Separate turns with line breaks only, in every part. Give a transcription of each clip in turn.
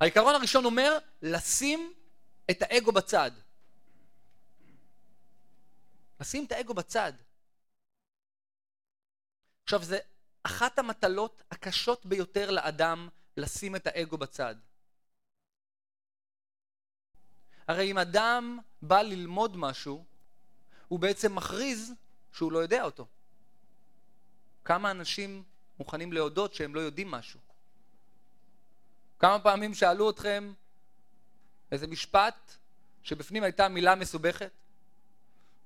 העיקרון הראשון אומר לשים את האגו בצד. לשים את האגו בצד. עכשיו, זה אחת המטלות הקשות ביותר לאדם לשים את האגו בצד. הרי אם אדם בא ללמוד משהו, הוא בעצם מכריז שהוא לא יודע אותו. כמה אנשים מוכנים להודות שהם לא יודעים משהו? כמה פעמים שאלו אתכם איזה משפט שבפנים הייתה מילה מסובכת,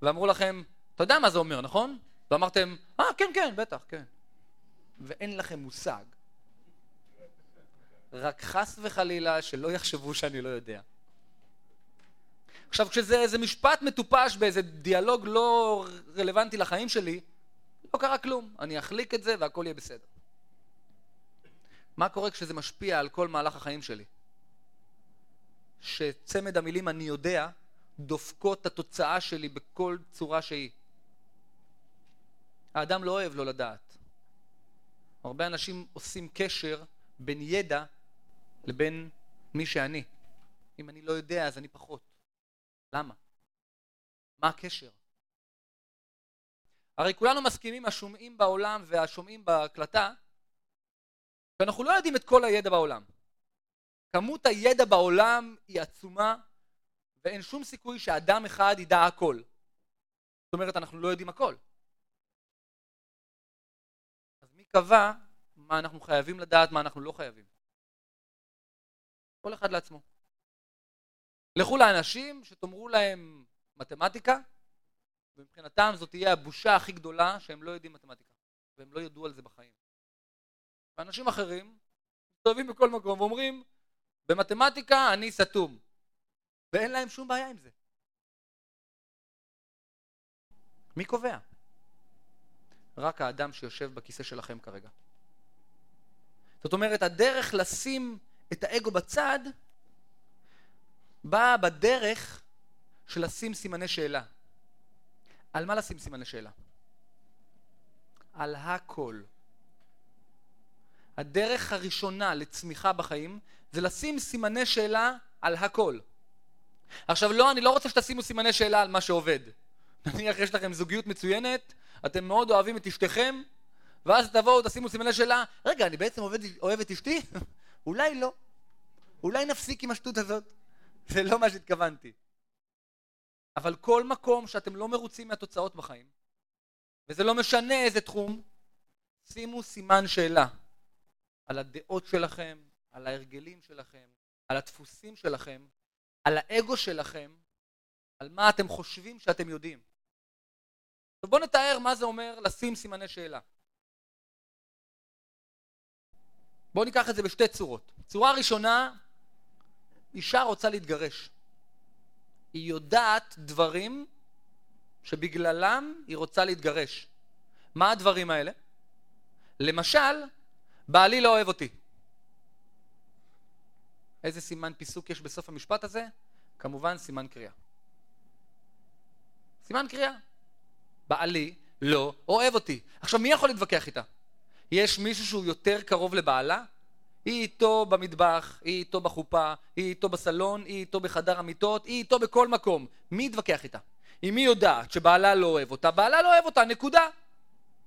ואמרו לכם, אתה יודע מה זה אומר, נכון? ואמרתם, אה, כן, כן, בטח, כן. ואין לכם מושג. רק חס וחלילה שלא יחשבו שאני לא יודע. עכשיו, כשזה איזה משפט מטופש באיזה דיאלוג לא רלוונטי לחיים שלי, לא קרה כלום. אני אחליק את זה והכל יהיה בסדר. מה קורה כשזה משפיע על כל מהלך החיים שלי? שצמד המילים אני יודע דופקות את התוצאה שלי בכל צורה שהיא. האדם לא אוהב לא לדעת. הרבה אנשים עושים קשר בין ידע לבין מי שאני. אם אני לא יודע אז אני פחות. למה? מה הקשר? הרי כולנו מסכימים, השומעים בעולם והשומעים בהקלטה, שאנחנו לא יודעים את כל הידע בעולם. כמות הידע בעולם היא עצומה, ואין שום סיכוי שאדם אחד ידע הכל. זאת אומרת, אנחנו לא יודעים הכל. אז מי קבע מה אנחנו חייבים לדעת, מה אנחנו לא חייבים? כל אחד לעצמו. לכו לאנשים שתאמרו להם מתמטיקה, ומבחינתם זאת תהיה הבושה הכי גדולה שהם לא יודעים מתמטיקה, והם לא ידעו על זה בחיים. ואנשים אחרים מסתובבים בכל מקום ואומרים, במתמטיקה אני סתום, ואין להם שום בעיה עם זה. מי קובע? רק האדם שיושב בכיסא שלכם כרגע. זאת אומרת, הדרך לשים את האגו בצד באה בדרך של לשים סימני שאלה. על מה לשים סימני שאלה? על הכל. הדרך הראשונה לצמיחה בחיים זה לשים סימני שאלה על הכל. עכשיו לא, אני לא רוצה שתשימו סימני שאלה על מה שעובד. נניח יש לכם זוגיות מצוינת, אתם מאוד אוהבים את אשתכם, ואז תבואו, תשימו סימני שאלה, רגע, אני בעצם עובד, אוהב את אשתי? אולי לא. אולי נפסיק עם השטות הזאת. זה לא מה שהתכוונתי. אבל כל מקום שאתם לא מרוצים מהתוצאות בחיים, וזה לא משנה איזה תחום, שימו סימן שאלה על הדעות שלכם, על ההרגלים שלכם, על הדפוסים שלכם, על האגו שלכם, על מה אתם חושבים שאתם יודעים. עכשיו בואו נתאר מה זה אומר לשים סימני שאלה. בואו ניקח את זה בשתי צורות. צורה ראשונה, אישה רוצה להתגרש. היא יודעת דברים שבגללם היא רוצה להתגרש. מה הדברים האלה? למשל, בעלי לא אוהב אותי. איזה סימן פיסוק יש בסוף המשפט הזה? כמובן סימן קריאה. סימן קריאה. בעלי לא אוהב אותי. עכשיו, מי יכול להתווכח איתה? יש מישהו שהוא יותר קרוב לבעלה? היא איתו במטבח, היא איתו בחופה, היא איתו בסלון, היא איתו בחדר המיטות, היא איתו בכל מקום. מי יתווכח איתה? אם היא יודעת שבעלה לא אוהב אותה, בעלה לא אוהב אותה, נקודה.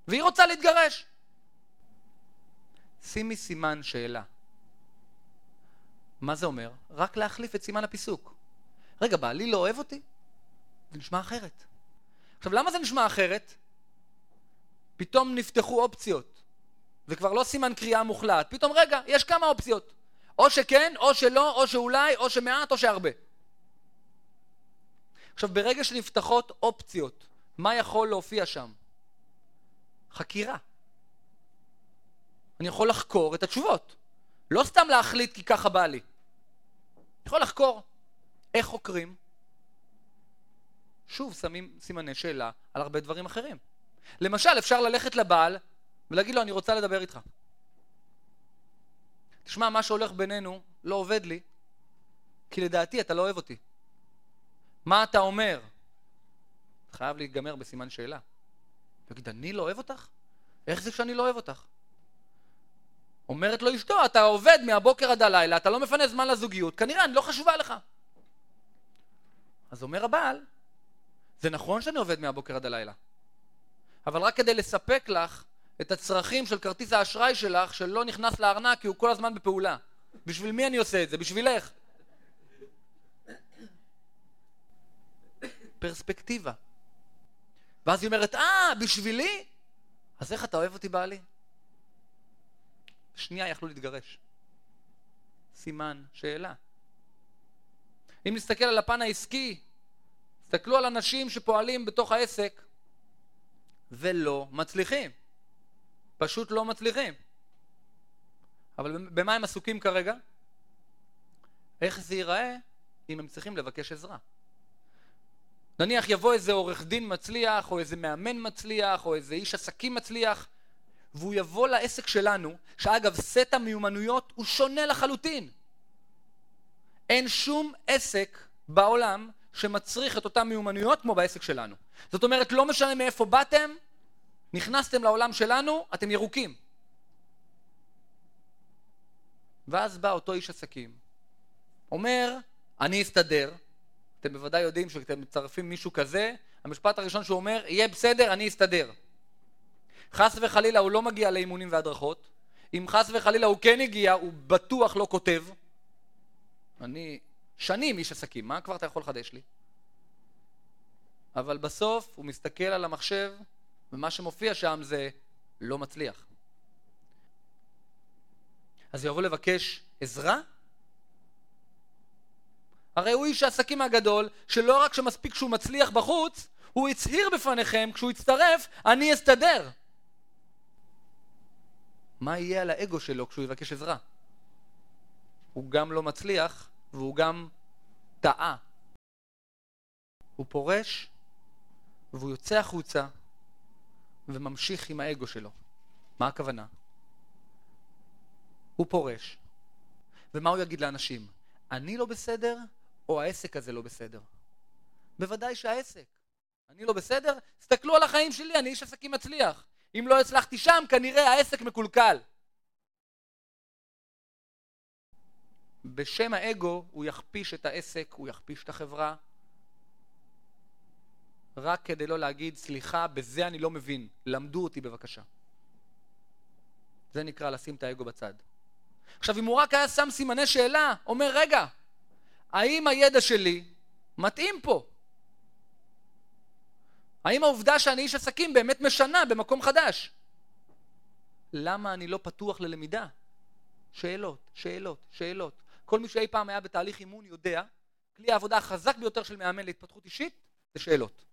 והיא רוצה להתגרש. שימי סימן שאלה. מה זה אומר? רק להחליף את סימן הפיסוק. רגע, בעלי לא אוהב אותי? זה נשמע אחרת. עכשיו, למה זה נשמע אחרת? פתאום נפתחו אופציות. זה כבר לא סימן קריאה מוחלט. פתאום, רגע, יש כמה אופציות. או שכן, או שלא, או שאולי, או שמעט, או שהרבה. עכשיו, ברגע שנפתחות אופציות, מה יכול להופיע שם? חקירה. אני יכול לחקור את התשובות. לא סתם להחליט כי ככה בא לי. אני יכול לחקור. איך חוקרים? שוב, שמים סימני שאלה על הרבה דברים אחרים. למשל, אפשר ללכת לבעל ולהגיד לו, אני רוצה לדבר איתך. תשמע, מה שהולך בינינו לא עובד לי, כי לדעתי אתה לא אוהב אותי. מה אתה אומר? חייב להיגמר בסימן שאלה. תגיד, אני לא אוהב אותך? איך זה שאני לא אוהב אותך? אומרת לו אשתו, אתה עובד מהבוקר עד הלילה, אתה לא מפנה זמן לזוגיות, כנראה אני לא חשובה לך. אז אומר הבעל, זה נכון שאני עובד מהבוקר עד הלילה, אבל רק כדי לספק לך את הצרכים של כרטיס האשראי שלך שלא נכנס לארנק כי הוא כל הזמן בפעולה. בשביל מי אני עושה את זה? בשבילך. פרספקטיבה. ואז היא אומרת, אה, בשבילי? אז איך אתה אוהב אותי בעלי? שנייה יכלו להתגרש. סימן שאלה. אם נסתכל על הפן העסקי, תסתכלו על אנשים שפועלים בתוך העסק ולא מצליחים. פשוט לא מצליחים. אבל במה הם עסוקים כרגע? איך זה ייראה אם הם צריכים לבקש עזרה. נניח יבוא איזה עורך דין מצליח, או איזה מאמן מצליח, או איזה איש עסקים מצליח, והוא יבוא לעסק שלנו, שאגב סט המיומנויות הוא שונה לחלוטין. אין שום עסק בעולם שמצריך את אותן מיומנויות כמו בעסק שלנו. זאת אומרת, לא משנה מאיפה באתם, נכנסתם לעולם שלנו, אתם ירוקים. ואז בא אותו איש עסקים, אומר, אני אסתדר, אתם בוודאי יודעים שכשאתם מצרפים מישהו כזה, המשפט הראשון שהוא אומר, יהיה בסדר, אני אסתדר. חס וחלילה הוא לא מגיע לאימונים והדרכות, אם חס וחלילה הוא כן הגיע, הוא בטוח לא כותב. אני שנים איש עסקים, מה כבר אתה יכול לחדש לי? אבל בסוף הוא מסתכל על המחשב, ומה שמופיע שם זה לא מצליח. אז יבוא לבקש עזרה? הרי הוא איש העסקים הגדול, שלא רק שמספיק שהוא מצליח בחוץ, הוא הצהיר בפניכם, כשהוא יצטרף, אני אסתדר. מה יהיה על האגו שלו כשהוא יבקש עזרה? הוא גם לא מצליח, והוא גם טעה. הוא פורש, והוא יוצא החוצה, וממשיך עם האגו שלו. מה הכוונה? הוא פורש, ומה הוא יגיד לאנשים? אני לא בסדר, או העסק הזה לא בסדר? בוודאי שהעסק. אני לא בסדר? תסתכלו על החיים שלי, אני איש עסקים מצליח. אם לא הצלחתי שם, כנראה העסק מקולקל. בשם האגו הוא יכפיש את העסק, הוא יכפיש את החברה, רק כדי לא להגיד, סליחה, בזה אני לא מבין, למדו אותי בבקשה. זה נקרא לשים את האגו בצד. עכשיו, אם הוא רק היה שם סימני שאלה, אומר, רגע, האם הידע שלי מתאים פה? האם העובדה שאני איש עסקים באמת משנה במקום חדש? למה אני לא פתוח ללמידה? שאלות, שאלות, שאלות. כל מי שאי פעם היה בתהליך אימון יודע, כלי העבודה החזק ביותר של מאמן להתפתחות אישית זה שאלות.